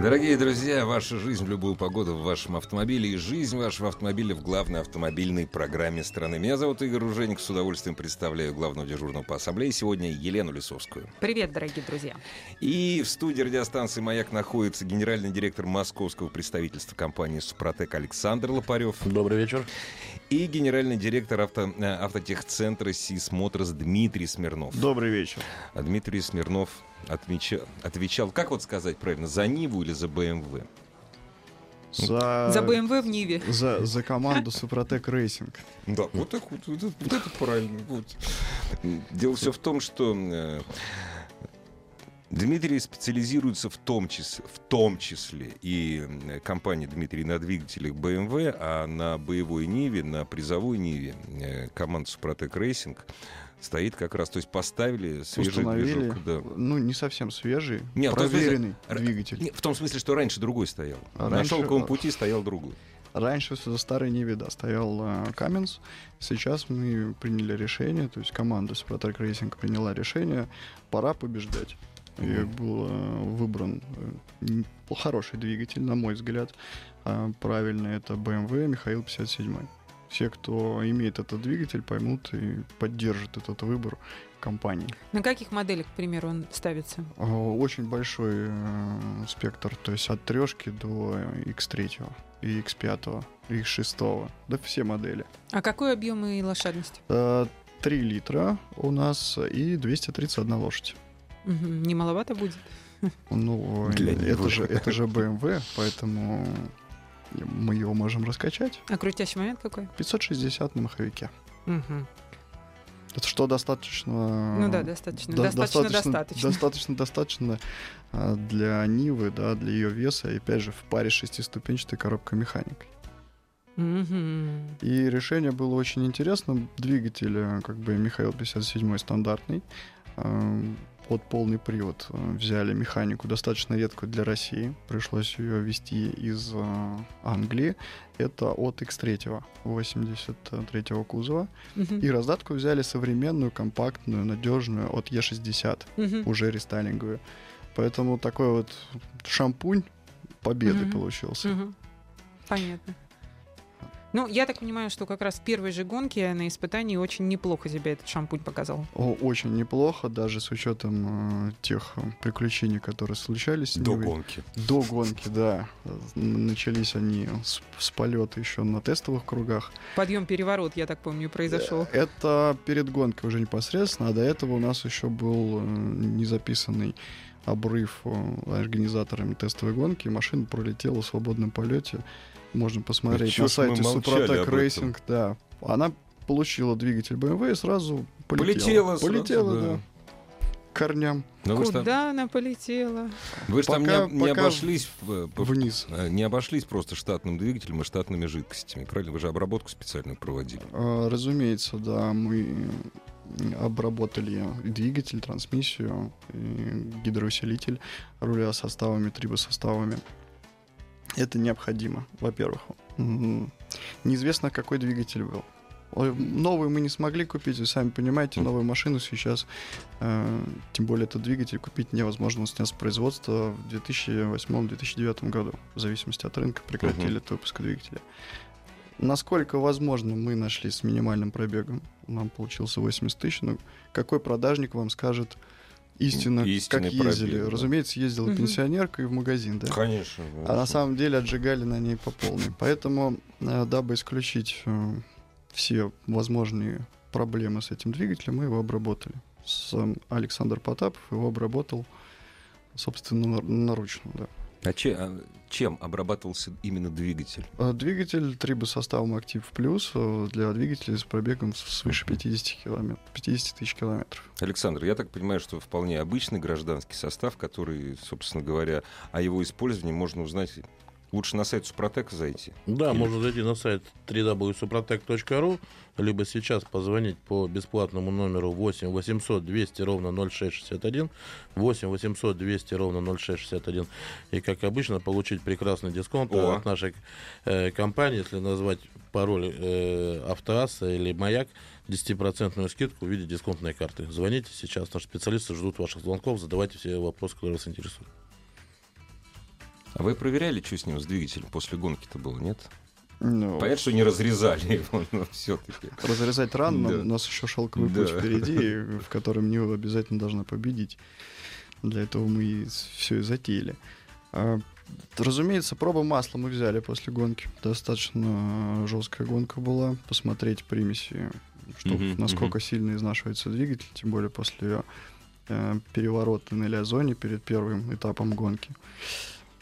Дорогие друзья, ваша жизнь в любую погоду в вашем автомобиле и жизнь вашего автомобиля в главной автомобильной программе страны. Меня зовут Игорь Уженик, с удовольствием представляю главного дежурного по ассамблее сегодня Елену Лисовскую. Привет, дорогие друзья. И в студии радиостанции «Маяк» находится генеральный директор московского представительства компании «Супротек» Александр Лопарев. Добрый вечер. И генеральный директор авто, э, автотехцентра «Сис Моторс» Дмитрий Смирнов. Добрый вечер. А Дмитрий Смирнов отмечал, отвечал, как вот сказать правильно, за Ниву или за BMW? За, За BMW в Ниве. за, за команду Супротек Racing. Да, вот так вот, вот, это- вот это правильно. Вот. Дело все в том, что э, Дмитрий специализируется в том числе, в том числе и э, компания Дмитрий на двигателях BMW, а на боевой Ниве, на призовой Ниве э, команда Супротек Racing стоит как раз, то есть поставили свежий движок. Да. ну, не совсем свежий, Не, в том смысле, проверенный двигатель. Не, в том смысле, что раньше другой стоял. А на раньше- шелковом пути стоял другой. Раньше за старой Ниве, да, стоял э, Каменс. Сейчас мы приняли решение, то есть команда Супротек Racing приняла решение, пора побеждать. И был э, выбран э, хороший двигатель, на мой взгляд. А, правильно, это BMW Михаил 57. Все, кто имеет этот двигатель, поймут и поддержат этот выбор компании. На каких моделях, к примеру, он ставится? А, Очень большой э, спектр, то есть от трешки до X3 и X5, и X6, да все модели. А какой объем и лошадность? Э, 3 литра у нас и 231 лошадь. Мгм, Не маловато будет? Ну, Для это же, это же BMW, поэтому мы его можем раскачать. А крутящий момент какой? 560 на маховике. Мгм. Это что достаточно... Ну да, достаточно. Да, достаточно, достаточно. достаточно, достаточно а, для Нивы, да, для ее веса, и опять же в паре шестиступенчатой коробкой механикой. Мгм. И решение было очень интересно. Двигатель, э, как бы Михаил 57 стандартный, под полный привод э, взяли механику достаточно редкую для России. Пришлось ее вести из э, Англии. Это от X3 83 кузова. Мгм. И раздатку взяли современную, компактную, надежную от E60, Мгм. уже рестайлинговую. Поэтому такой вот шампунь победы Мгм. получился. Мгм. Понятно. Ну, я так понимаю, что как раз в первой же гонке на испытании очень неплохо себя этот шампунь показал. О, Очень неплохо, даже с учетом э, тех э, приключений, которые случались. До гонки. До гонки, да. Начались они с, с полета еще на тестовых кругах. Подъем-переворот, я так помню, произошел. Э, Это перед гонкой уже непосредственно, а до этого у нас еще был э, незаписанный обрыв э, организаторами тестовой гонки. Машина пролетела в свободном полете. Можно посмотреть на сайте Супротек? Racing. Да. Она получила двигатель BMW и сразу полетела. Полетела сразу, Полетела, да. да. К корням Но вы ж Куда там, она полетела? вы ж там не, не обошлись по- вниз. э, не обошлись просто штатным двигателем и штатными жидкостями, правильно? Вы же обработку специальную проводили. А, Разумеется, да, мы обработали двигатель, трансмиссию, гидроусилитель руля составами, трибосоставами. Это необходимо, во-первых. Неизвестно, какой двигатель был. Новый мы не смогли купить, вы сами понимаете, новую машину сейчас, э, тем более этот двигатель купить невозможно, он снес с производства в 2008-2009 году, в зависимости от рынка, прекратили этот выпуск двигателя. Насколько возможно, мы нашли с минимальным пробегом. Нам получился 80 тысяч. Ну, какой продажник вам скажет истинно, Истинный как ездили? пробег, да. Разумеется, ездила Мгм. пенсионерка и в магазин, да? Конечно. А на самом деле отжигали на ней по полной. Поэтому, э, дабы исключить э, все возможные проблемы с этим двигателем, мы его обработали. С, э, Александр Потапов его обработал, собственно, на- наручно, да. А, че- а чем обрабатывался именно двигатель? А Двигатель трибосоставом «Актив Плюс» э, для двигателей с пробегом свыше 50, километров, 50 тысяч километров. Александр, я так понимаю, что вполне обычный гражданский состав, который, собственно говоря, о его использовании можно узнать лучше на сайт Супротека зайти. Да, Или- можно зайти на сайт www.suprotec.ru, либо сейчас позвонить по бесплатному номеру 8 800 200 ровно 0661, 8 800 200 ровно 0661, и, как обычно, получить прекрасный дисконт О. от нашей э, компании, если назвать пароль э, Автоасса или Маяк, 10% скидку в виде дисконтной карты. Звоните сейчас, наши специалисты ждут ваших звонков, задавайте все вопросы, которые вас интересуют. А вы проверяли, что с ним, с двигателем после гонки-то было, нет? Ну, Понятно, что не разрезали его, но все-таки. разрезать рано, Да. у нас еще шелковый Да. путь впереди, в котором Нива обязательно должна победить. Для этого мы все и затеяли. А, Разумеется, пробу масла мы взяли после гонки. Достаточно жесткая гонка была. Посмотреть примеси, что, Мгм, насколько сильно изнашивается двигатель, тем более после э, переворота на Лиазоне перед первым этапом гонки. Э,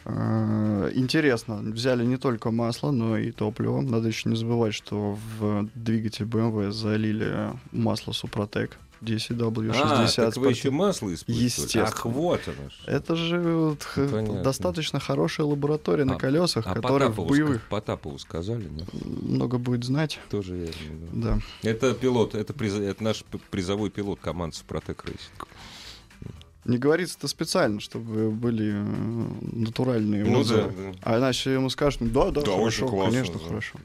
Интересно, взяли не только масло, но и топливо. Надо еще не забывать, что в двигатель BMW залили масло Супротек 10W60. А, так вы еще масло? Естественно. Ах, вот оно что. Это же Понятно. достаточно хорошая лаборатория на А- колесах, А которая Потапову, боевых Потапову сказали, да? много будет знать. Тоже верно. да. Да. Это пилот, это, приз- это наш призовой пилот команды Супротек Racing. Не говорится это специально, чтобы были э, натуральные Ну отзывы. да, да. А иначе ему скажут, ну, да, да, Да, хорошо, очень классно, конечно, да. хорошо.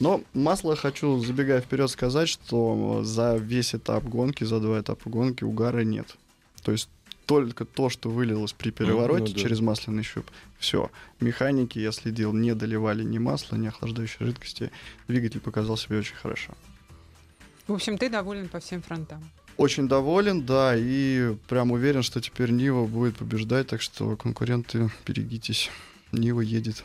Но масло хочу, забегая вперед, сказать, что за весь этап гонки, за два этапа гонки угара нет. То есть только то, что вылилось при перевороте ну да. через масляный щуп, все. Механики, я следил, не доливали ни масла, ни охлаждающей жидкости. Двигатель показал себя очень хорошо. В общем, ты доволен по всем фронтам. Очень доволен, да, и прям уверен, что теперь Нива будет побеждать, так что конкуренты, берегитесь. Нива едет.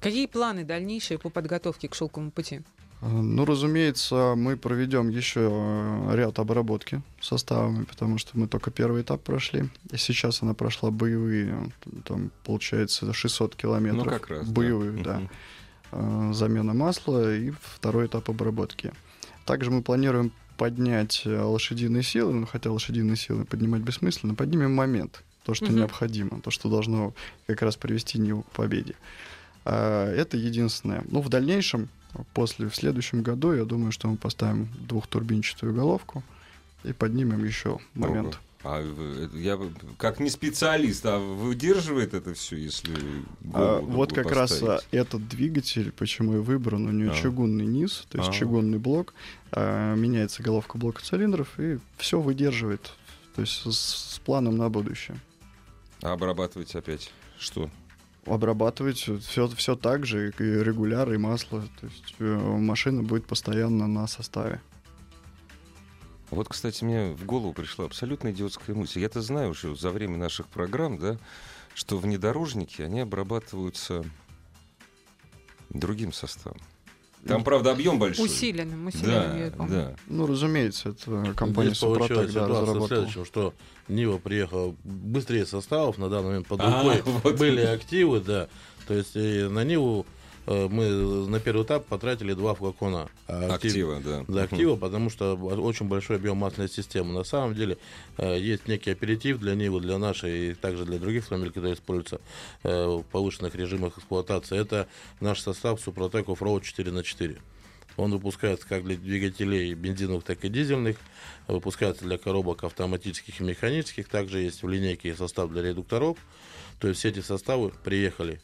Какие планы дальнейшие по подготовке к шелковому пути? А, Ну, разумеется, мы проведем еще э, ряд обработки составами, потому что мы только первый этап прошли. И сейчас она прошла боевые, там, получается, 600 километров. Ну, как раз. да. Боевые, да. Э, Замена масла и второй этап обработки. Также мы планируем поднять э, лошадиные силы, ну, хотя лошадиные силы поднимать бессмысленно, поднимем момент, то, что Мгм. необходимо, то, что должно как раз привести Ниву к победе. А, Это единственное. Ну, в дальнейшем, после, в следующем году, я думаю, что мы поставим двухтурбинчатую головку и поднимем еще момент. Ого. А я как не специалист, а выдерживает это все, если А, вот как раз а, поставить? этот двигатель, почему и выбран, у него А. чугунный низ, то есть А. чугунный блок, а, меняется головка блока цилиндров, и все выдерживает, то есть с, с планом на будущее. А обрабатывать опять что? Обрабатывать все, все так же, и регуляр, и масло, то есть э, машина будет постоянно на составе. Вот, кстати, мне в голову пришла абсолютно идиотская мысль. Я-то знаю уже за время наших программ, да, что внедорожники, они обрабатываются другим составом. Там, правда, объем большой. Усиленным, усиленным, я Да, помню. да. Ну, разумеется, это компания Здесь получилась Супротек да, ситуация разработала. следующая, что Нива приехала быстрее составов, на данный момент под А, рукой вот. были активы, да. То есть и на Ниву мы на первый этап потратили два флакона а актив- Актива, да. за актива, потому что очень большой объем масляной системы. На самом деле э, есть некий аперитив для Нивы, для нашей и также для других автомобилей, которые используются э, в повышенных режимах эксплуатации. Это наш состав Супротек Offroad 4 на 4 он выпускается как для двигателей бензиновых, так и дизельных. Выпускается для коробок автоматических и механических. Также есть в линейке состав для редукторов. То есть все эти составы приехали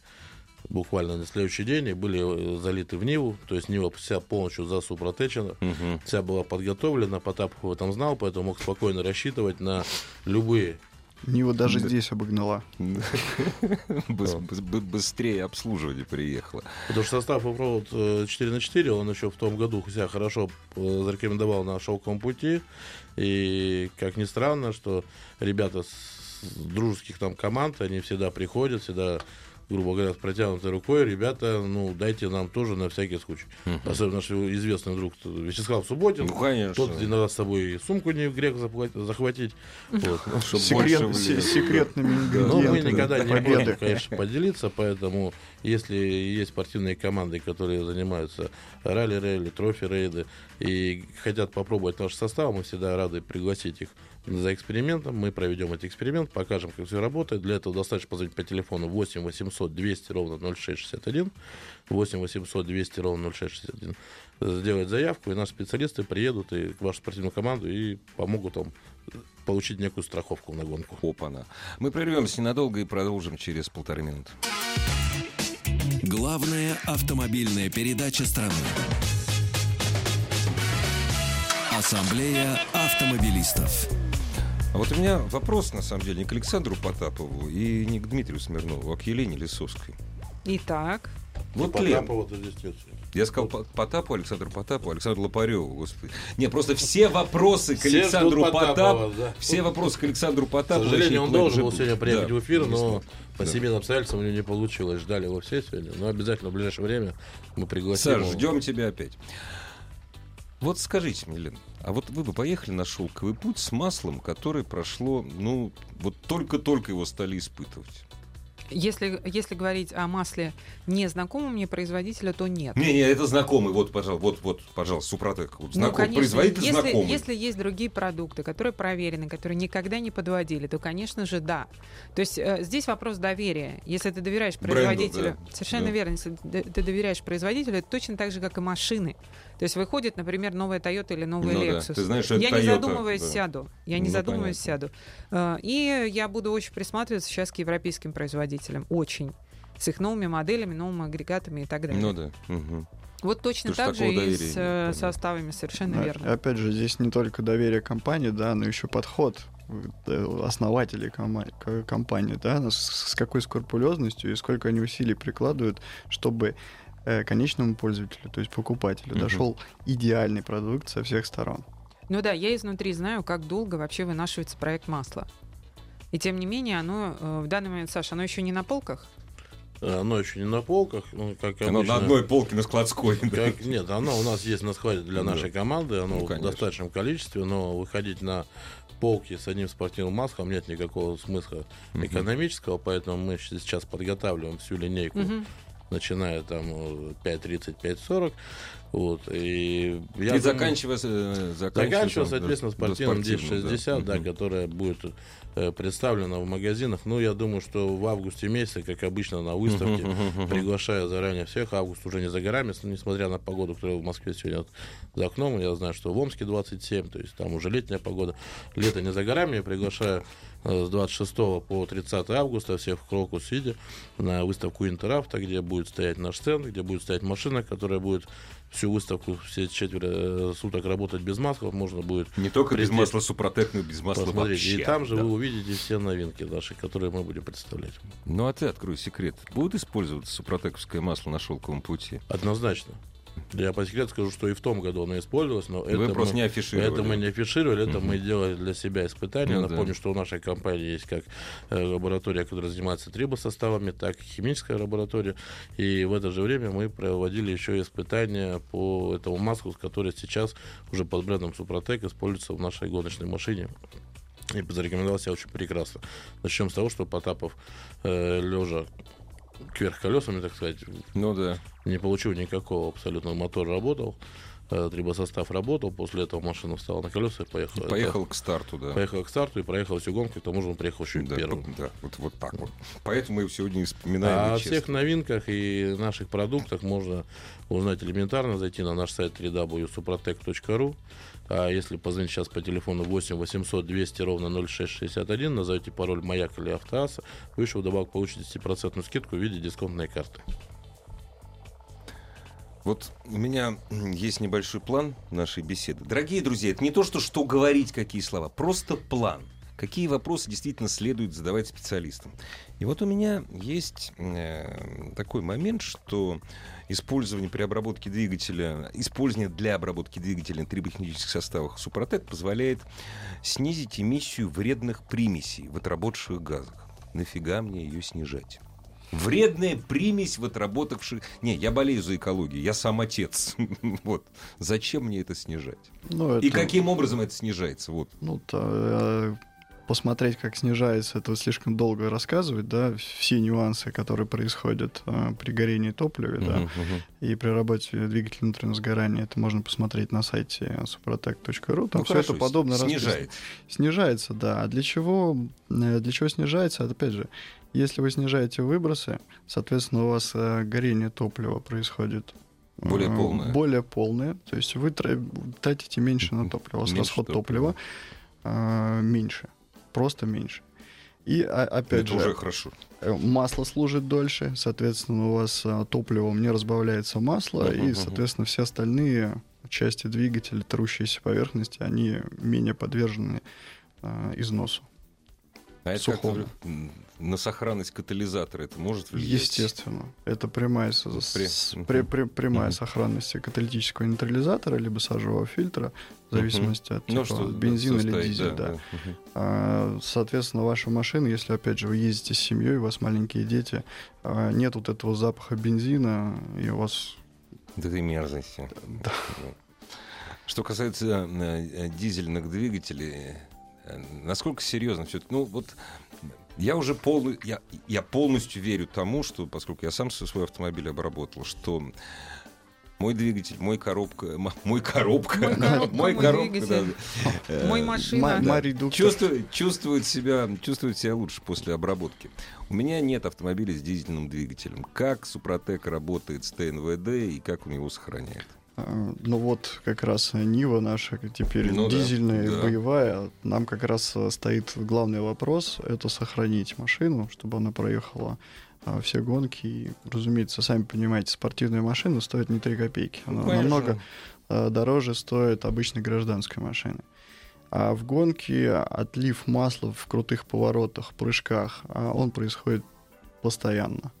буквально на следующий день и были э, залиты в Ниву. То есть Нива вся полностью засупротечена. Мгм. Вся была подготовлена, Потапов об этом знал, поэтому мог спокойно рассчитывать на любые Нива даже Да. здесь обогнала. Быс- быс- бы- Быстрее обслуживание приехало. Потому что состав Offroad э, 4 на 4 он еще в том году себя хорошо э, зарекомендовал на шелковом пути. И, как ни странно, что ребята с дружеских там команд, они всегда приходят, всегда грубо говоря, с протянутой рукой, ребята, ну, дайте нам тоже на всякий случай. Мгм. Особенно наш известный друг Вячеслав Субботин. Ну, конечно. Тот иногда с собой сумку не в грех захват- захватить. Вот. Секрет- влезло. секретными Но мы никогда не против, конечно, поделиться, поэтому если есть спортивные команды, которые занимаются ралли-рейли, трофи-рейды и хотят попробовать наш состав, мы всегда рады пригласить их за экспериментом. Мы проведем этот эксперимент, покажем, как все работает. Для этого достаточно позвонить по телефону 8 800 200 ровно 0661, 8 800 200 ровно 0661, сделать заявку, и наши специалисты приедут и к вашу спортивную команду и помогут вам получить некую страховку на гонку. Опа-на. Мы прервемся ненадолго и продолжим через полторы минуты. Главная автомобильная передача страны. Ассамблея автомобилистов. А вот у меня вопрос, на самом деле, не к Александру Потапову и не к Дмитрию Смирнову, а к Елене Лисовской. Итак, Вот Лен, Потапова-то здесь нет. я сказал По- Потапу, Александру Потапу, Александру Лопареву, господи. Не, просто все вопросы к Александру Потапова, Потапу, да. все вопросы к Александру К Потапу. сожалению, он должен был сегодня приехать да, в эфир, но по Да. семейным обстоятельствам у него не получилось. Ждали его все сегодня. Но обязательно в ближайшее время мы пригласим Саш, его. ждем тебя опять. Вот скажите мне, Лен, а вот вы бы поехали на шелковый путь с маслом, которое прошло, ну, вот только-только его стали испытывать? если, если говорить о масле незнакомого мне производителя, то нет. Не, не, это знакомый, вот, пожалуйста, вот, вот, пожалуйста, Супротек, вот, Ну, знакомый, конечно, производитель если, знакомый. если есть другие продукты, которые проверены, которые никогда не подводили, то, конечно же, да. То есть э, здесь вопрос доверия. Если ты доверяешь Бренду, производителю, да. совершенно Да. верно, если ты доверяешь производителю, это точно так же, как и машины. То есть выходит, например, новая Toyota или новый Ну да, Lexus. ты знаешь, что это я не Toyota, задумываясь да. сяду. Я не Ну, задумываясь понятно. сяду. Э, И я буду очень присматриваться сейчас к европейским производителям. Очень. С их новыми моделями, новыми агрегатами и так далее. Ну да. мгм. Вот точно Потому так же и с нет, э, составами, совершенно Да, верно. Опять же, здесь не только доверие компании, да, но еще подход э, основателей компании, да, с какой скрупулезностью и сколько они усилий прикладывают, чтобы э, конечному пользователю, то есть покупателю, Мгм. дошел идеальный продукт со всех сторон. Ну да, я изнутри знаю, как долго вообще вынашивается проект масла. И тем не менее, оно э, в данный момент, Саша, оно еще не на полках. Оно еще не на полках, ну, как Оно обычно. на одной полке на складской. да. Как- нет, оно у нас есть на складе для Да. нашей команды, оно Ну, в достаточном количестве, но выходить на полки с одним спортивным маслом нет никакого смысла Мгм. экономического, поэтому мы сейчас подготавливаем всю линейку, Мгм. Начиная там э, 5.30, 5.40. Вот, и я И думаю- заканчивая, э, Заканчивая, соответственно, да, спортивным спортивным, 1060, да, Мгм. которая будет э, представлена в магазинах. Ну, я думаю, что в августе месяце, как обычно на выставке, Мгм, мгм, мгм. приглашаю заранее всех. Август уже не за горами, несмотря на погоду, которая в Москве сегодня за окном. Я знаю, что в Омске 27, то есть там уже летняя погода. Лето не за горами. Я приглашаю э, с 26 по 30 августа всех в Крокус Сити на выставку Интеравто, где будет стоять наш стенд, где будет стоять машина, которая будет всю выставку все четверо э, суток работать без масков. Можно будет Не только без Прийти. масла Супротек, но и без масла посмотреть. вообще. И там же да. вы увидите все новинки наши, которые мы будем представлять. Ну а ты открой секрет. Будут использоваться супротековское масло на шелковом пути? Однозначно. Я по секрету скажу, что и в том году оно использовалось, но Вы это просто мы, не афишировали. это мы не афишировали, это Мгм. мы делали для себя испытания. Ну да. Напомню, что у нашей компании есть как э, лаборатория, которая занимается трибосоставами, так и химическая лаборатория. И в это же время мы проводили еще испытания по этому маслу, который сейчас уже под брендом Супротек используется в нашей гоночной машине. И зарекомендовал себя очень прекрасно. Начнем с того, что Потапов э, лежа кверх колесами, так сказать, Ну да. не получил никакого абсолютно. Мотор работал, трибосостав работал. После этого машина встала на колеса и поехала. Поехал к старту, да. Это- поехал к старту и проехал всю гонку. К тому же он приехал еще и Да, первым. да, вот, вот так вот. Поэтому мы его сегодня и вспоминаем. А и о всех новинках и наших продуктах можно узнать элементарно, зайти на наш сайт www.suprotec.ru. А если позвонить сейчас по телефону 8 800 200 ровно 0661, назовите пароль «Маяк» или «Автоаса», вы еще вдобавок получите 10% скидку в виде дисконтной карты. Вот у меня есть небольшой план нашей беседы. Дорогие друзья, это не то, что что говорить, какие слова, просто план. Какие вопросы действительно следует задавать специалистам. И вот у меня есть э, такой момент, что использование при обработке двигателя, использование для обработки двигателя на триботехнических составах Супротек позволяет снизить эмиссию вредных примесей в отработавших газах. Нафига мне ее снижать? Вредная примесь в отработавших... Не, я болею за экологию, я сам отец. вот. Зачем мне это снижать? Ну, И это- каким образом это снижается? Вот. Ну, то, э, посмотреть, как снижается, это слишком долго рассказывать, да, все нюансы, которые происходят э, при горении топлива, да, Мгм, мгм. и при работе двигателя внутреннего сгорания, это можно посмотреть на сайте suprotec.ru, там Ну, все хорошо, это подобно расписано. снижается. Снижается, да. А для чего, э, для чего снижается? Опять же, если вы снижаете выбросы, соответственно, у вас э, горение топлива происходит э, Более полное. Более полное. То есть вы тра- тратите меньше на топливо. У вас расход топлива. топлива э, меньше. Просто меньше. И а- опять Это же, уже хорошо. э, масло служит дольше, соответственно, у вас э, топливом не разбавляется масло, Мгм, и, соответственно, все остальные части двигателя, трущиеся поверхности, они менее подвержены э, износу. А это м, на сохранность катализатора это может влиять? Естественно. Это прямая, При- с- при- при- прямая Мгм. сохранность каталитического нейтрализатора либо сажевого фильтра, в зависимости от Ну, типа, что бензин или состоит, дизель. Да. Мгм. А, Соответственно, ваша машина, если, опять же, вы ездите с семьей, у вас маленькие дети, а, нет вот этого запаха бензина, и у вас... Да ты мерзости. Да. Что касается э, э, дизельных двигателей, насколько серьезно все это? Ну, вот я уже полный, я, я полностью верю тому, что, поскольку я сам свой автомобиль обработал, что мой двигатель, мой коробка, мой коробка, Мой коробка, мой двигатель, да, э, мой Ма- машина. да. Чувствует, чувствует, себя, чувствует себя лучше после обработки. У меня нет автомобиля с дизельным двигателем. Как Супротек работает с ТНВД и как у него сохраняет? А, Ну вот как раз Нива наша теперь Ну дизельная, да. боевая. Нам как раз э, стоит главный вопрос — это сохранить машину, чтобы она проехала а, все гонки. И, разумеется, сами понимаете, спортивная машина стоит не 3 копейки. Она Ну, намного э, дороже стоит обычной гражданской машины. А в гонке отлив масла в крутых поворотах, прыжках, а, он происходит постоянно.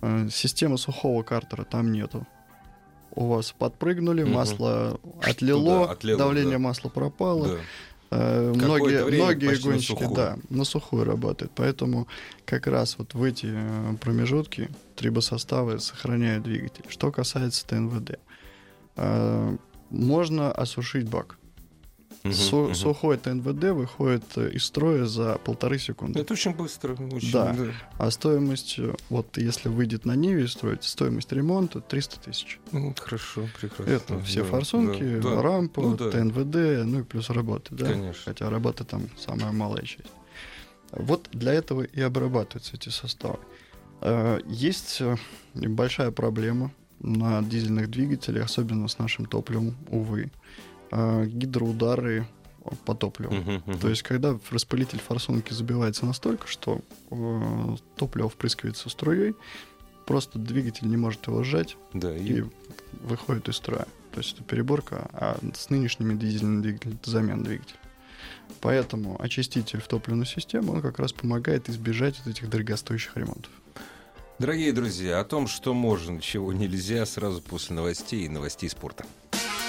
Э, Системы сухого картера там нету. У вас подпрыгнули, Мгм. масло отлило, Туда, отлило, давление да. масла пропало. Да. Э, Многие, многие на гонщики, сухую. да, на сухую работают. Поэтому как раз вот в эти э, промежутки трибосоставы сохраняют двигатель. Что касается ТНВД, э, можно осушить бак. Су- мгм. Сухой ТНВД выходит э, из строя за полторы секунды. Это очень быстро. Очень, Да. А стоимость, э, вот если выйдет на Ниве строить, стоимость ремонта 300 тысяч. Ну, Хорошо, прекрасно. Это все Да, форсунки, да, да. рампа, Ну да. ТНВД, ну и плюс работы, да? Конечно. Хотя работа там самая малая часть. Вот для этого и обрабатываются эти составы. Э, Есть большая проблема на дизельных двигателях, особенно с нашим топливом, увы. Э, Гидроудары по топливу. Мгм, мгм. То есть, когда распылитель форсунки забивается настолько, что э, топливо впрыскивается струей, просто двигатель не может его сжать, Да, и и выходит из строя. То есть это переборка, а с нынешними дизельными двигателями это замена двигателя. Поэтому очиститель в топливную систему, он как раз помогает избежать вот этих дорогостоящих ремонтов. Дорогие друзья, о том, что можно, чего нельзя, сразу после новостей и новостей спорта.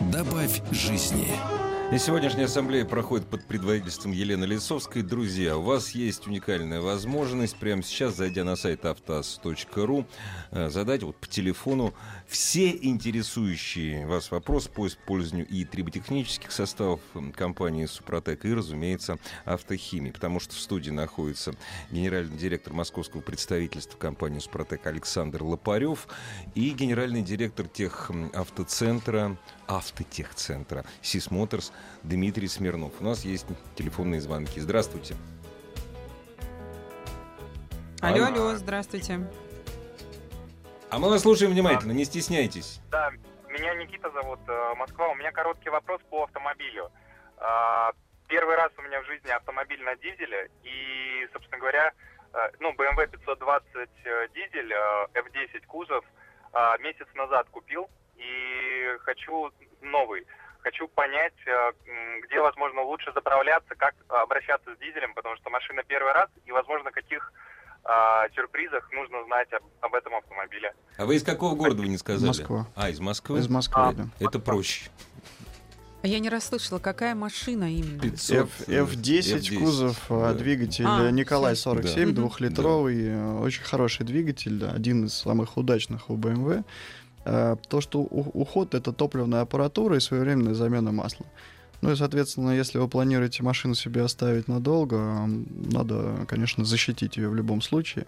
Добавь жизни. И сегодняшняя ассамблея проходит под предводительством Елены Лисовской. Друзья, у вас есть уникальная возможность прямо сейчас, зайдя на сайт автоаз.ру, э, задать вот по телефону все интересующие вас вопросы по использованию и триботехнических составов компании «Супротек» и, разумеется, автохимии. Потому что в студии находится генеральный директор московского представительства компании «Супротек» Александр Лопарев и генеральный директор тех м, автоцентра, автотехцентра «Сис Моторс» Дмитрий Смирнов. У нас есть телефонные звонки. Здравствуйте. Алло. алло, здравствуйте. А мы вас слушаем внимательно, не стесняйтесь. Да, меня Никита зовут, э, Москва. У меня короткий вопрос по автомобилю. А, Первый раз у меня в жизни автомобиль на дизеле, и, собственно говоря, э, ну, BMW 520 э, дизель, э, F10 кузов, месяц назад купил и хочу новый. Хочу понять, где, возможно, лучше заправляться, как обращаться с дизелем, потому что машина первый раз, и, возможно, каких э, сюрпризах нужно знать об, об этом автомобиле. А вы из какого города вы не сказали? Москва. А, из Москвы? Из Москвы, А. да. Это проще. А я не расслышала, какая машина именно? 500, F, F10, F10, кузов, а, да. двигатель А, Николай всё. 47, Да. двухлитровый, э, очень хороший двигатель, да, один из самых удачных у BMW. Э, То, что у- уход это топливная аппаратура и своевременная замена масла. Ну и, соответственно, если вы планируете машину себе оставить надолго, надо, конечно, защитить ее в любом случае.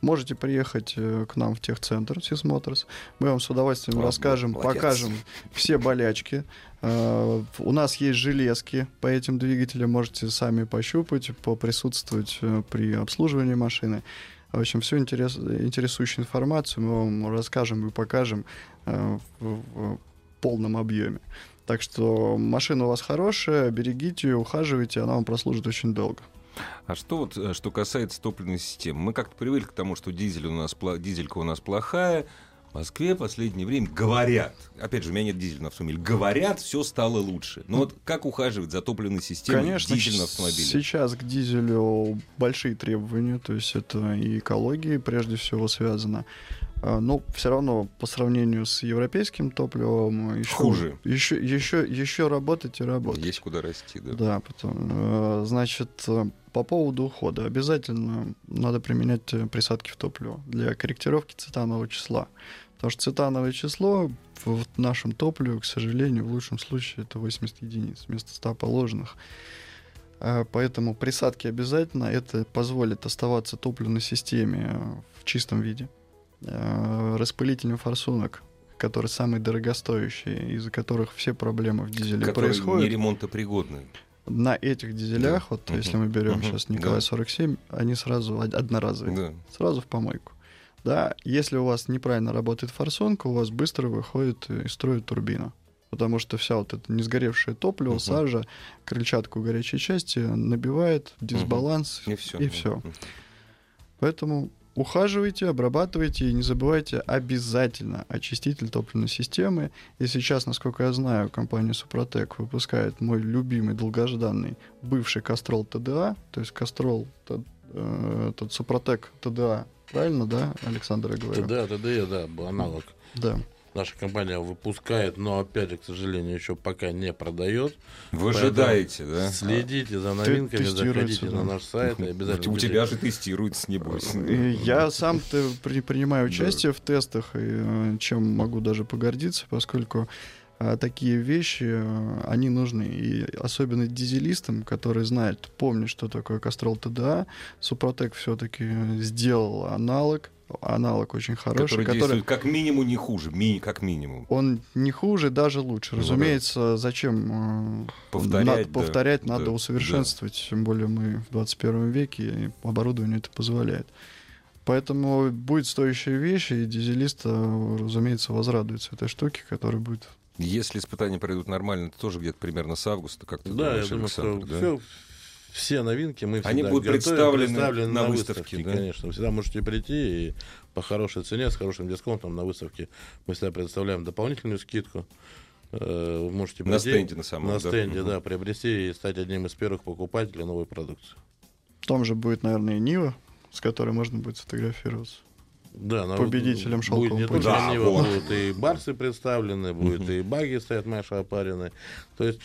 Можете приехать э, к нам в техцентр Motors. Мы вам с удовольствием О, расскажем, молодец. покажем все болячки. Э, У нас есть железки по этим двигателям, можете сами пощупать, поприсутствовать э, при обслуживании машины. В общем, всю интерес, интересующую информацию мы вам расскажем и покажем в полном объеме. Так что машина у вас хорошая, берегите ее, ухаживайте, она вам прослужит очень долго. А что вот, э, что касается топливной системы? Мы как-то привыкли к тому, что дизель у нас, дизелька у нас плохая. В Москве в последнее время говорят, опять же, у меня нет дизеля на автомобиле, говорят, все стало лучше. Но вот как ухаживать за топливной системой Конечно, дизельного автомобиля? сейчас к дизелю большие требования, то есть это и экологии прежде всего связано. А, Но все равно по сравнению с европейским топливом еще, Хуже. Еще, еще, еще работать и работать. Есть куда расти, да. Да, потом, э, значит, э, по поводу ухода. Обязательно надо применять э, присадки в топливо для корректировки цетанового числа. Потому что цетановое число в нашем топливе, к сожалению, в лучшем случае это 80 единиц вместо 100 положенных. Поэтому присадки обязательно. Это позволит оставаться топливной системе в чистом виде. Э, Распылительный форсунок, который самый дорогостоящий, из-за которых все проблемы в дизеле Который происходят не ремонтопригодный. на этих дизелях, Да. вот Мгм. если мы берем Мгм. сейчас Николай Да. 47, они сразу од- одноразовые, Да. сразу в помойку. Да, если у вас неправильно работает форсунка, у вас быстро выходит из строя турбина. Потому что вся вот это несгоревшее топливо, Мгм. сажа, крыльчатку горячей части набивает дисбаланс, И все. и все. Поэтому ухаживайте, обрабатывайте и не забывайте обязательно очиститель топливной системы. И сейчас, насколько я знаю, компания Супротек выпускает мой любимый долгожданный бывший Кастрол ТДА, то есть Кастрол э, этот Супротек ТДА. Правильно, да, Александр, я говорю? ТД, ТДЕ, да, аналог. Да. Наша компания выпускает, но опять же, к сожалению, еще пока не продает. Вы ожидаете, да? Следите за новинками, заходите да. на наш сайт и обязательно. У тебя же тестируется, небось. И Я сам при- принимаю Да. участие в тестах, и э, чем могу даже погордиться, поскольку а, такие вещи, э, они нужны. И особенно дизелистам, которые знают, помнят, что такое Кастрол ТДА, Супротек все-таки сделал аналог, аналог очень хороший, Который который, как минимум не хуже, ми- как минимум. он не хуже, даже лучше. Ну да. Разумеется, зачем э, Повторять, надо, да, повторять, да, надо да. усовершенствовать. Тем более мы в 21 веке, и оборудование это позволяет. Поэтому будет стоящая вещь, и дизелист, э, разумеется, возрадуется этой штуке, которая будет... Если испытания пройдут нормально, то тоже где-то примерно с августа, как ты Да, я думаешь, думаю, что да? всё- все новинки мы Они будут готовим, представлены на выставке, да? конечно. Вы всегда можете прийти и по хорошей цене, с хорошим дисконтом на выставке мы всегда предоставляем дополнительную скидку. Э, Вы можете На прийти стенде на самом на да? стенде, Мгм. да, приобрести и стать одним из первых покупателей новой продукции. Там же будет, наверное, и Нива, с которой можно будет сфотографироваться. Да, Победителем будет «Шелкового не пути». только Да, вот. будут и барсы представлены, будет и баги стоят Маша опарены. То есть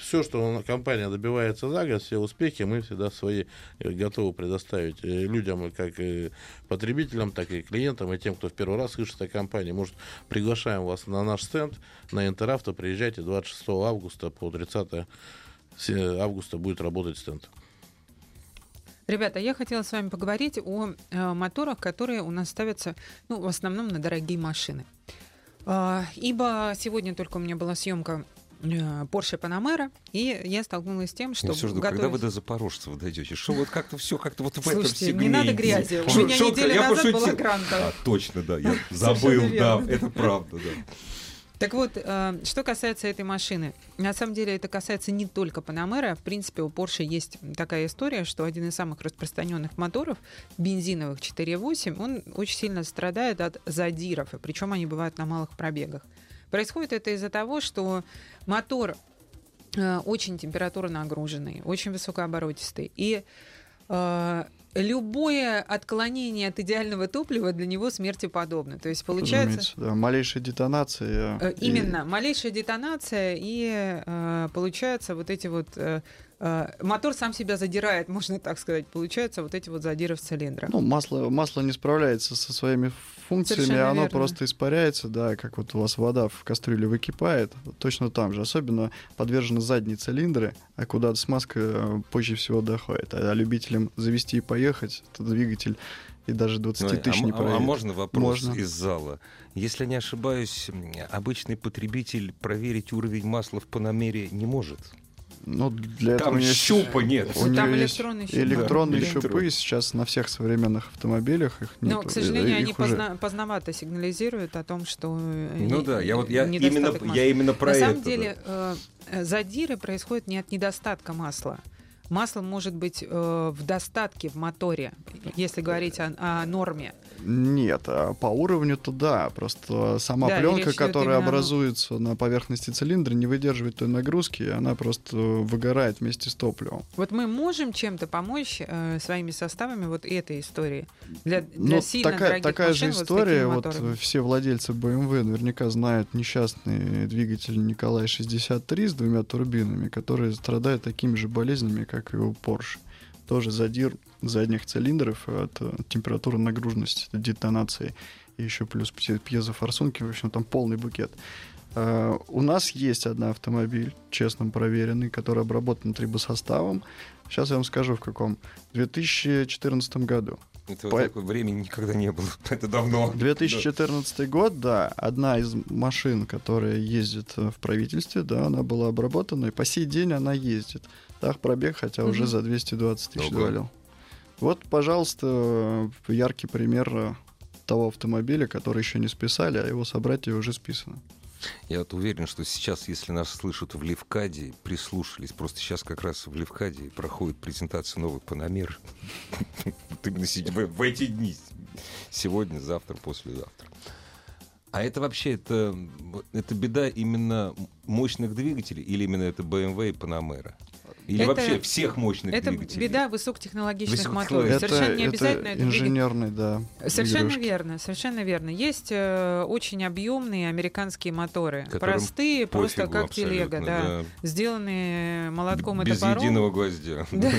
все, что компания добивается за год, все успехи мы всегда свои э, готовы предоставить э, людям, как и потребителям, так и клиентам, и тем, кто в первый раз слышит о компании. Может, приглашаем вас на наш стенд на Интеравто, приезжайте 26 августа по 30 се- августа будет работать стенд. Ребята, я хотела с вами поговорить о э, моторах, которые у нас ставятся, ну, в основном на дорогие машины. А, ибо сегодня только у меня была съемка э, Porsche Panamera, и я столкнулась с тем, что Я все жду, готовясь- когда вы до запорожцев дойдете? Что вот как-то все как-то вот в этом Слушайте, сегменте. не надо грязи. У меня я назад была гранта. А, точно, да, я забыл, да, это правда, да. Так вот, э, что касается этой машины, на самом деле это касается не только Панамера. В принципе, у Porsche есть такая история, что один из самых распространенных моторов, бензиновых 4.8, он очень сильно страдает от задиров, и причем они бывают на малых пробегах. Происходит это из-за того, что мотор э, очень температурно нагруженный, очень высокооборотистый. И э, любое отклонение от идеального топлива для него смерти подобно. То есть получается... Да, малейшая детонация. Э, и- Именно, малейшая детонация, и э, получается вот эти вот... э, э, мотор сам себя задирает, можно так сказать. Получаются вот эти вот задиры в цилиндрах. Ну, масло, масло не справляется со своими функциями, Совершенно оно верно. просто испаряется, да, как вот у вас вода в кастрюле выкипает, точно там же. Особенно подвержены задние цилиндры, а куда смазка э, позже всего доходит. А любителям завести и поехать, этот двигатель и даже 20 Ну, тысяч а, не м- а проедет. можно вопрос Можно. из зала? Если не ошибаюсь, обычный потребитель проверить уровень масла в Панамере не может. Ну, для Там этого есть- щупа нет. У там нее есть электронные щупы. электронные Да. щупы сейчас на всех современных автомобилях их нет. Но, к сожалению, Их они уже- поздно- поздновато сигнализируют о том, что э, Ну и- да, я вот я именно, масла. я именно про На это. самом деле э, э, задиры происходят не от недостатка масла. Масло может быть э, в достатке в моторе, если говорить о, о норме. Нет, а по уровню-то да. Просто сама Да, пленка, которая образуется на поверхности цилиндра, не выдерживает той нагрузки, и она просто выгорает вместе с топливом. Вот мы можем чем-то помочь э, своими составами вот этой истории для, для Ну, сильно такая, дорогих такая машин же вот история. вот э, все владельцы BMW наверняка знают несчастный двигатель Николай 63 с двумя турбинами, который страдает такими же болезнями, как и у Porsche. Тоже задир задних цилиндров от э, температуры нагруженности, детонации. И еще плюс пье- пьезофорсунки, в общем, там полный букет. Э, У нас есть один автомобиль, честно проверенный, который обработан трибосоставом. Сейчас я вам скажу, в каком. В 2014 году. Это По- такое времени никогда не было. Это давно. 2014 год, да, одна из машин, которая ездит э, в правительстве, да, она была обработана, и по сей день она ездит. Так, пробег, хотя уже Мгм. за 220 тысяч Ого. довалил. Вот, пожалуйста, яркий пример э, того автомобиля, который еще не списали, а его собратья уже списаны. Я вот уверен, что сейчас, если нас слышат в Левкаде, прислушались, просто сейчас как раз в Левкаде проходит презентация новых Панамер. Именно в в эти дни. Сегодня, завтра, послезавтра. А это вообще, это, это беда именно мощных двигателей или именно это BMW и Panamera? Или Это- вообще всех мощных Это двигателей? беда высокотехнологичных моторов. Это, Совершенно не это обязательно это двигатель. инженерный, да. Совершенно игрушки. верно, совершенно верно. Есть э, очень объемные американские моторы, Которым простые, просто как телега, абсолютно, да, сделанные молотком и Без топором. единого гвоздя. Да,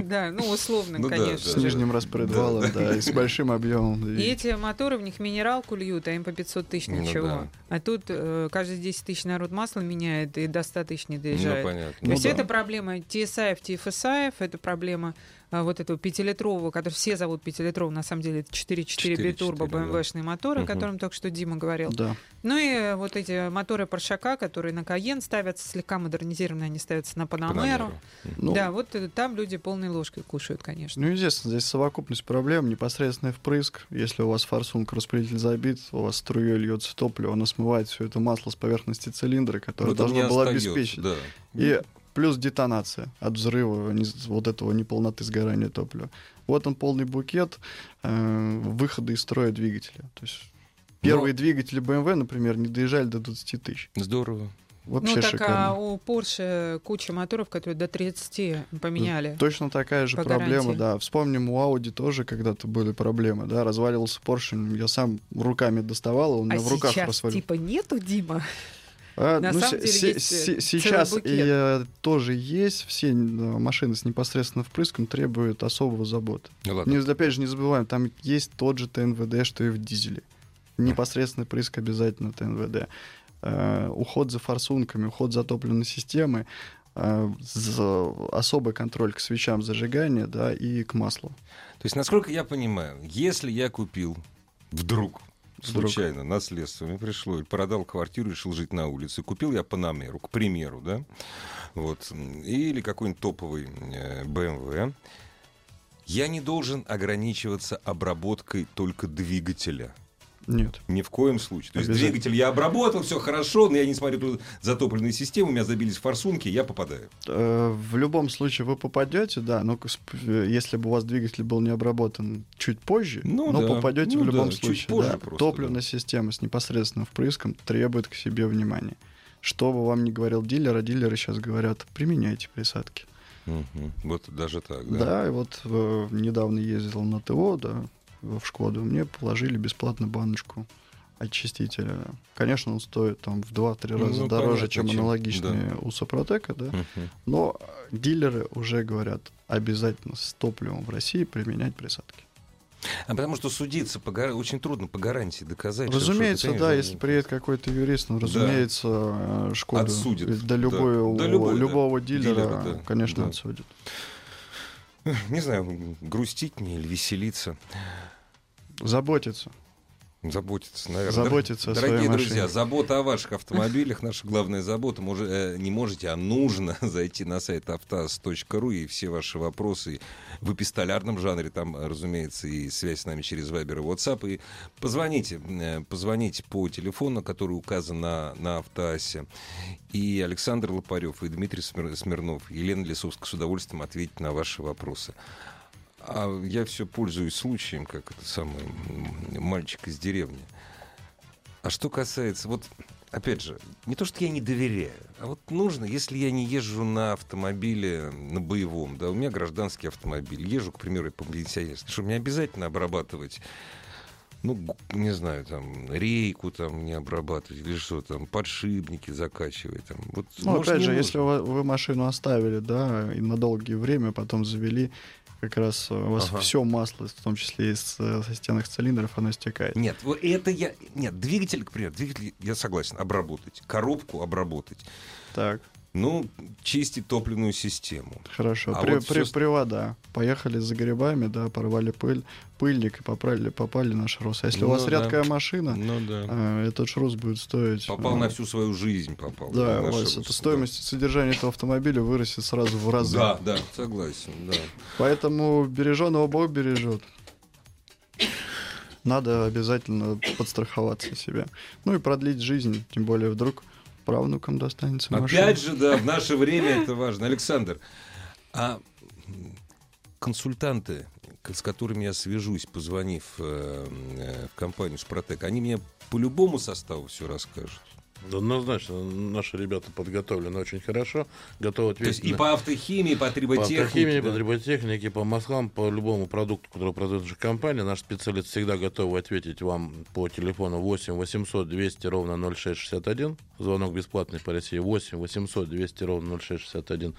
да, ну условно, Ну да, конечно. С да. нижним распредвалом, да, и с большим объемом. И эти моторы в них минералку льют, а им по 500 тысяч Ну ничего. да. А тут э, каждые 10 тысяч народ масло меняет, и до 100 тысяч не Ну, доезжает. понятно. То Ну есть да. это проблема TSI, TFSI, это проблема а, вот этого пятилитрового, который все зовут пятилитровым, на самом деле это 4.4 4.4, битурбо да. BMW-шные моторы, Мгм. о котором только что Дима говорил. Да. Ну и э, вот эти моторы Паршака, которые на Каен ставятся, слегка модернизированные, они ставятся на Панамеру. Ну, Да, вот э, там люди полной ложкой кушают, конечно. Ну, естественно, здесь совокупность проблем, непосредственный впрыск. Если у вас форсунок, распределитель забит, у вас струей льется топливо, оно смывает все это масло с поверхности цилиндра, которое должно было обеспечить. Да. И плюс детонация от взрыва вот этого неполноты сгорания топлива. Вот он полный букет э, выхода из строя двигателя. То есть первые двигатели BMW, например, не доезжали до 20 тысяч. Здорово. Вообще ну так шикарно. а у Porsche куча моторов, которые до 30 поменяли. Точно такая же по проблема, гарантии. да. Вспомним, у Audi тоже когда-то были проблемы, да. Разваливался Porsche, я сам руками доставал, он у А меня в руках сейчас развалил. типа нету, Дима? А, на ну, самом деле есть, э, сейчас и, э, тоже есть, все э, машины с непосредственным впрыском требуют особого заботы. Ну ладно. Не, опять же, не забываем, там есть тот же ТНВД, что и в дизеле. Непосредственный прыск обязательно ТНВД. Э, уход за форсунками, уход за топливной системой, э, за- особый контроль к свечам зажигания, да, и к маслу. То есть, насколько я понимаю, если я купил Вдруг. Случайно, наследство мне пришло, или продал квартиру, решил жить на улице, купил я Панамеру, к примеру, да, вот, или какой-нибудь топовый э, BMW, я не должен ограничиваться обработкой только двигателя. Нет. Ни в коем случае. То есть двигатель я обработал, все хорошо, но я не смотрю тут затопленную систему, у меня забились форсунки, я попадаю. Э, В любом случае вы попадете, да, но э, если бы у вас двигатель был не обработан чуть позже, Ну но да, попадете ну в любом да, чуть случае. позже да. просто, Топливная система с непосредственным впрыском требует к себе внимания. Что бы вам ни говорил дилер, а дилеры сейчас говорят, применяйте присадки. Мгм. Вот даже так, Да, да. и вот э, недавно ездил на ТО, да, в Шкоду, мне положили бесплатно баночку очистителя. Конечно, он стоит там в 2-3 раза Ну, дороже, понятно, чем аналогичные у Супротека, да. Мгм. Но дилеры уже говорят, обязательно с топливом в России применять присадки. А потому что судиться по гар- очень трудно по гарантии доказать. что разумеется, что-то, да, если приедет какой-то юрист, ну, разумеется, э, Шкоду Отсудит, до, да. любого, Да любой, да. любого дилера, Дилера, да, конечно, да. отсудит. Не знаю, грустить мне или веселиться. Заботиться. Заботиться, наверное. Заботиться Дорогие друзья, машине. забота о ваших автомобилях, наша главная забота. Може- э, не можете, а нужно зайти на сайт автоаз.ру и все ваши вопросы в эпистолярном жанре. Там, разумеется, и связь с нами через Viber и WhatsApp. И позвоните, э, позвоните по телефону, который указан на, на автоасе. И Александр Лопарев, и Дмитрий Смир- Смирнов, и Елена Лисовская с удовольствием ответят на ваши вопросы. А я все пользуюсь случаем, как это самый мальчик из деревни. А что касается, вот, опять же, не то, что я не доверяю, а вот нужно, если я не езжу на автомобиле, на боевом, да, у меня гражданский автомобиль, езжу, к примеру, по пенсионерской, что мне обязательно обрабатывать ну, не знаю, там, рейку там не обрабатывать, или что там, подшипники закачивать. Там. Вот, Ну, может, опять же, нужно. если вы, вы машину оставили, да, и на долгое время потом завели, как раз э, у вас Ага. все масло, в том числе и э, со стенных цилиндров, оно стекает. Нет, это я... Нет, двигатель, к примеру, двигатель, я согласен, обработать. Коробку обработать. Так, Ну, чистить топливную систему. хорошо. А При- вот при- всё- Привода. Поехали за грибами, да, порвали пыль, пыльник и попали, попали на шрус. А если у вас Ну да. рядкая машина, Ну да. э, этот шрус будет стоить... Попал э, на всю свою жизнь, попал. Да, на у вас шрус, эта да. стоимость содержания этого автомобиля вырастет сразу в разы. Да, да, согласен, да. Поэтому береженого Бог бережет. Надо обязательно подстраховаться себе. Ну и продлить жизнь, тем более вдруг правнукам достанется машина. Опять же, да, в наше время это важно. Александр, а консультанты, с которыми я свяжусь, позвонив э, э, в компанию «Спротек», они мне по любому составу все расскажут. Однозначно, наши ребята подготовлены очень хорошо, готовы То есть ответить и по автохимии, по по триботехнике. автохимии, да. по триботехнике, по маслам, по любому продукту, который продает наша компания. Наш специалист всегда готов ответить вам по телефону 8 800 200 ровно 0661. Звонок бесплатный по России 8 800 200 ровно 0661.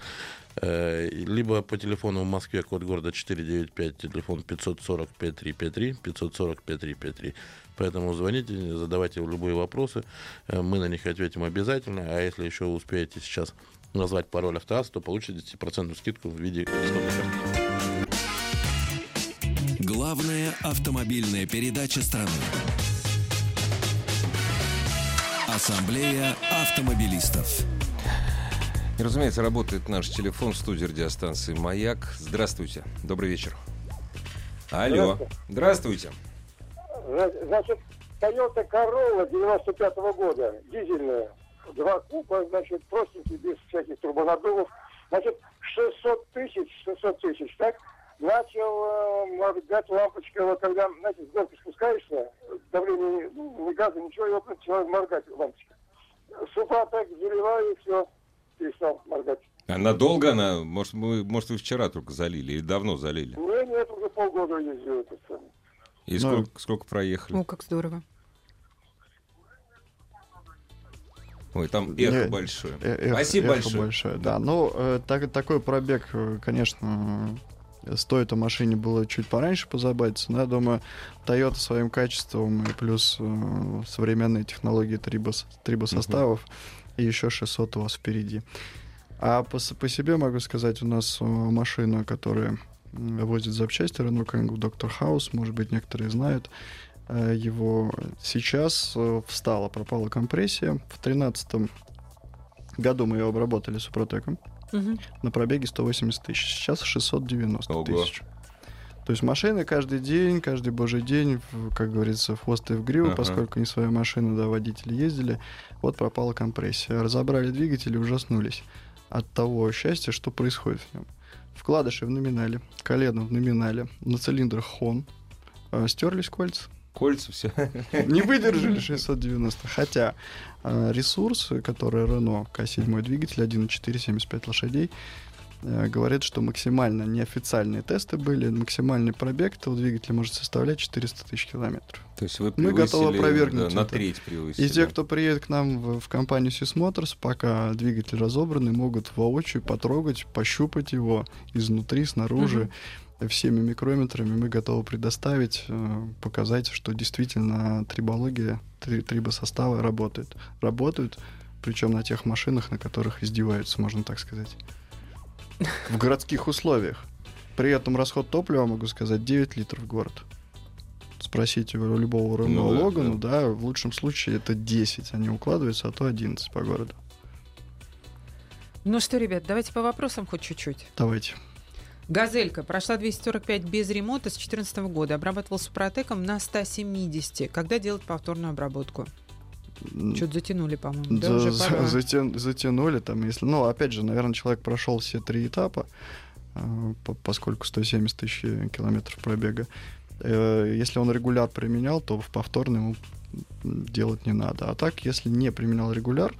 Э, Либо по телефону в Москве, код города 495, телефон 540 5353, 540 5353. Поэтому звоните, задавайте любые вопросы. Э, Мы на них ответим обязательно. А если еще успеете сейчас назвать пароль автоаз, то получите 10% скидку в виде. Главная автомобильная передача страны. Ассамблея автомобилистов. И, разумеется, работает наш телефон в студии радиостанции «Маяк». Здравствуйте. Добрый вечер. Алло. Здравствуйте. Зна- Значит, Toyota Corolla 95 года, дизельная, два купа, значит, простенький, без всяких турбонаддувов. Значит, 600 тысяч, 600 тысяч, так? Начал э, моргать лампочка, вот когда, знаете, с горки спускаешься, давление, ну, ни газа, ничего, и вот начинает моргать лампочка. Супротек заливаю, и все, перестал моргать. А надолго она? Может, мы, может, вы вчера только залили или давно залили? Не, нет, уже полгода ездил этот самый. И Ну, сколько, сколько проехали? О, как здорово. Ой, там эхо Не, большое. Э- эхо- Спасибо эхо большое. Да, ну, э, так, такой пробег, э, конечно, э, стоит о машине было чуть пораньше позаботиться, но я думаю, Toyota своим качеством и плюс э, современные технологии трибос, трибосоставов и еще 600 у вас впереди. А по, по себе могу сказать, у нас э, машина, которая возит запчасти Renault Kangoo Dr. House, может быть, некоторые знают э, его. Сейчас э, встала, пропала компрессия. В 2013 году мы ее обработали супротеком Мгм. на пробеге 180 тысяч. Сейчас 690 Ого. тысяч. То есть машины каждый день, каждый божий день, как говорится, в хвост и в гриву, Ага. поскольку не свои машины, да, водители ездили. Вот пропала компрессия. Разобрали двигатель и ужаснулись от того счастья, что происходит в нем. Вкладыши в номинале, колено в номинале, на цилиндрах хон. э, Стерлись кольца. Кольца, все. Не выдержали 690. Хотя э, ресурс, который Renault К7 двигатель 1.4, 75 лошадей, говорит, что максимально неофициальные тесты были, максимальный пробег этого двигателя может составлять 400 тысяч километров. То есть вы Мы готовы превысили, опровергнуть да, на это. треть превысили. И те, кто приедет к нам в, в компанию Sysmotors, пока двигатель разобранный, могут воочию потрогать, пощупать его изнутри, снаружи. Всеми микрометрами мы готовы предоставить, э, показать, что действительно трибология, три, трибосоставы работают. Работают, причем на тех машинах, на которых издеваются, можно так сказать. В городских условиях. При этом расход топлива, могу сказать, 9 литров в город. Спросите у любого Renault Ну да, Logan, да, в лучшем случае это 10, они укладываются, а то 11 по городу. Ну что, ребят, давайте по вопросам хоть чуть-чуть. Давайте. Газелька прошла 245 без ремонта с 2014 года. Обрабатывал супротеком на 170. Когда делать повторную обработку? Что-то затянули, по-моему. Да, За- уже пора. затя- затянули там, если... Ну, опять же, наверное, человек прошел все три этапа, по- поскольку 170 тысяч километров пробега. Э, Если он регуляр применял, то в повторный ему делать не надо. А так, если не применял регуляр,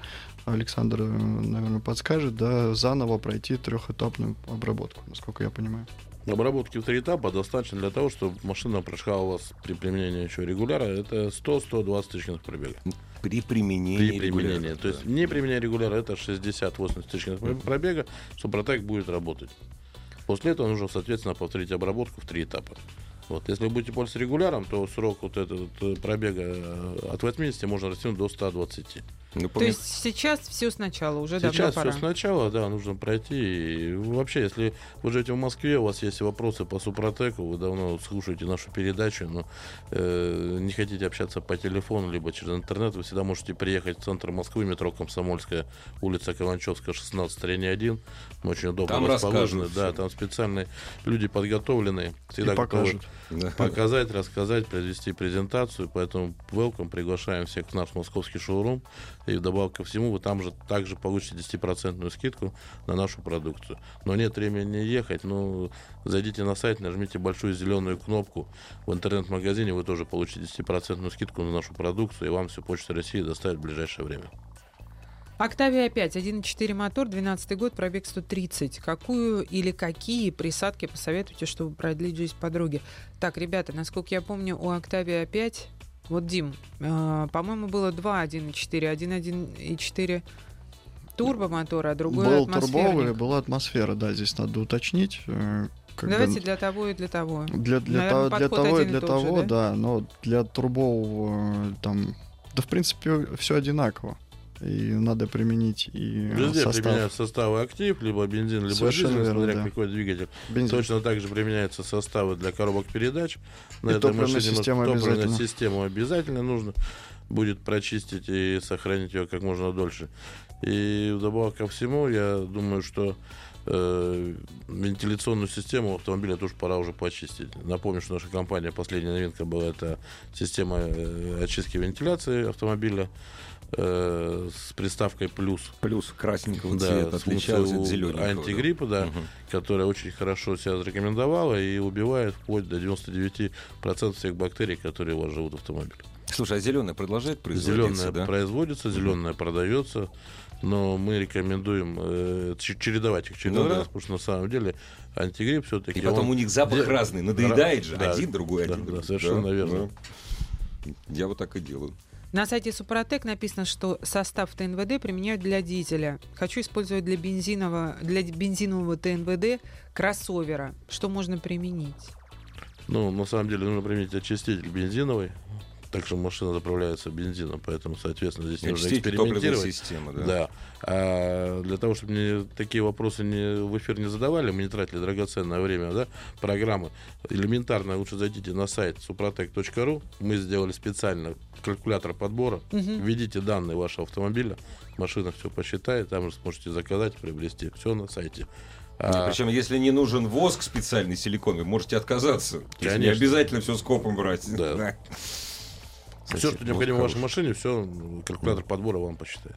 Александр, э, наверное, подскажет, да, заново пройти трехэтапную обработку, насколько я понимаю. Обработки в три этапа достаточно для того, чтобы машина прошла у вас при применении еще регуляра. Это 100-120 тысячных пробега. При применении При применении. регулярно, То есть да. не применяя регуляра, это 60-80 тысячных пробега, Супротек будет работать. После этого нужно, соответственно, повторить обработку в три этапа. Вот. Если вы будете пользоваться регуляром, то срок вот этот э, пробега э, от 80 можно растянуть до 120. Ну, То есть сейчас все сначала, уже давно Сейчас пора. все сначала, да, нужно пройти. И вообще, если вы живете в Москве, у вас есть вопросы по Супротеку, вы давно слушаете нашу передачу, но э, не хотите общаться по телефону, либо через интернет, вы всегда можете приехать в центр Москвы, метро Комсомольская, улица Каланчевская, 16, линия 1. Мы очень удобно Там расположены. Да, там специальные люди подготовленные, всегда И готовы покажут. Да. показать, рассказать, произвести презентацию. Поэтому welcome, приглашаем всех в наш московский шоурум. И вдобавок ко всему, вы там же также получите 10% скидку на нашу продукцию. Но нет времени ехать, ну, зайдите на сайт, нажмите большую зеленую кнопку в интернет-магазине, вы тоже получите 10% скидку на нашу продукцию, и вам всю Почта России доставит в ближайшее время. Октавия 5, 1.4 мотор, 12 год, пробег 130. Какую или какие присадки посоветуете, чтобы продлить жизнь подруги? Так, ребята, насколько я помню, у Октавия 5, вот Дим, э, по-моему, было два 1.4, один 1.4 турбомотора, а другой Был турбовый, была атмосфера, да, здесь надо уточнить. э, как бы- Давайте для того и для того. Для, для, Наверное, того, для того и для тот же, того, да? да? но для турбового э, там, да, в принципе, все одинаково. И надо применить и Везде состав. применяют составы актив, либо бензин, либо Совершенно дизель, верно, смотря да. какой двигатель. Бензин. Точно так же применяются составы для коробок передач. На И этой топливная машине система топливную обязательно. систему обязательно нужно будет прочистить и сохранить ее как можно дольше. И вдобавок ко всему, я думаю, что э, вентиляционную систему автомобиля тоже пора уже почистить. Напомню, что наша компания, последняя новинка была, это система э, очистки вентиляции автомобиля э, с приставкой «плюс». Плюс красненького Да, цвета отличался от зелененького. да. антигриппа, да, Мгм. которая очень хорошо себя зарекомендовала и убивает вплоть до 99% всех бактерий, которые у вас живут в автомобиле. Слушай, а зеленая продолжает производиться, Зеленая да? производится, зеленая продается, но мы рекомендуем э, чередовать их, чередовать, Ну да. потому что на самом деле антигрипп все-таки... И потом у них запах разный, надоедает же. Да, один, другой, да, один, да, другой. совершенно верно. да. Я вот так и делаю. На сайте Супротек написано, что состав ТНВД применяют для дизеля. Хочу использовать для бензинового, для бензинового ТНВД кроссовера. Что можно применить? Ну, на самом деле, нужно применить очиститель бензиновый. Также машина заправляется бензином, поэтому, соответственно, здесь нужно экспериментировать. системы, да. Да. А для того, чтобы мне такие вопросы не, в эфир не задавали, мы не тратили драгоценное время, да, программы, элементарно лучше зайдите на сайт suprotec.ru. Мы сделали специально калькулятор подбора. Мгм. Введите данные вашего автомобиля, машина все посчитает, там же сможете заказать, приобрести. Все на сайте. А, Причем, если не нужен воск специальный силикон, вы можете отказаться. То есть Не Конечно. обязательно все скопом брать. Да. все, Значит, что необходимо в воск вашей машине, все калькулятор подбора вам посчитает.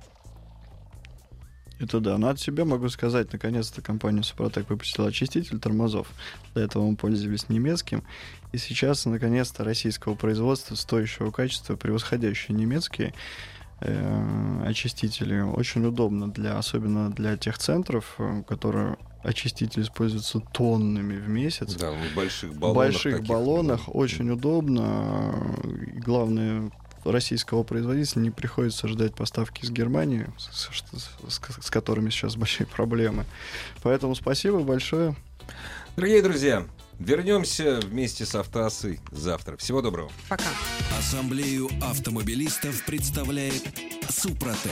Это да. Но от себя могу сказать, наконец-то компания Супротек выпустила очиститель тормозов. До этого мы пользовались немецким. И сейчас, наконец-то, российского производства, стоящего качества, превосходящие немецкие э, очистители. Очень удобно, для, особенно для тех центров, э, которые очиститель используется тоннами в месяц. Да, в больших В баллонах. больших таких. баллонах очень удобно. И главное, российского производителя не приходится ждать поставки из Германии, с, с- с- с которыми сейчас большие проблемы. Поэтому спасибо большое. Дорогие друзья, вернемся вместе с Автоассой завтра. Всего доброго. Пока. Ассамблею автомобилистов представляет Супротек.